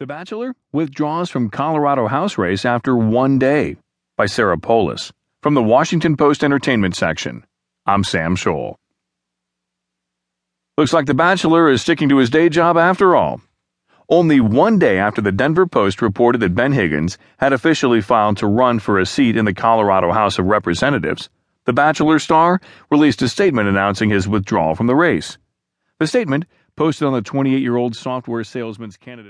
The Bachelor withdraws from Colorado House race after one day by Sarah Polus from the Washington Post Entertainment section. I'm Sam Scholl. Looks like The Bachelor is sticking to his day job after all. Only one day after the Denver Post reported that Ben Higgins had officially filed to run for a seat in the Colorado House of Representatives, The Bachelor star released a statement announcing his withdrawal from the race. The statement, posted on the 28 year old software salesman's candidate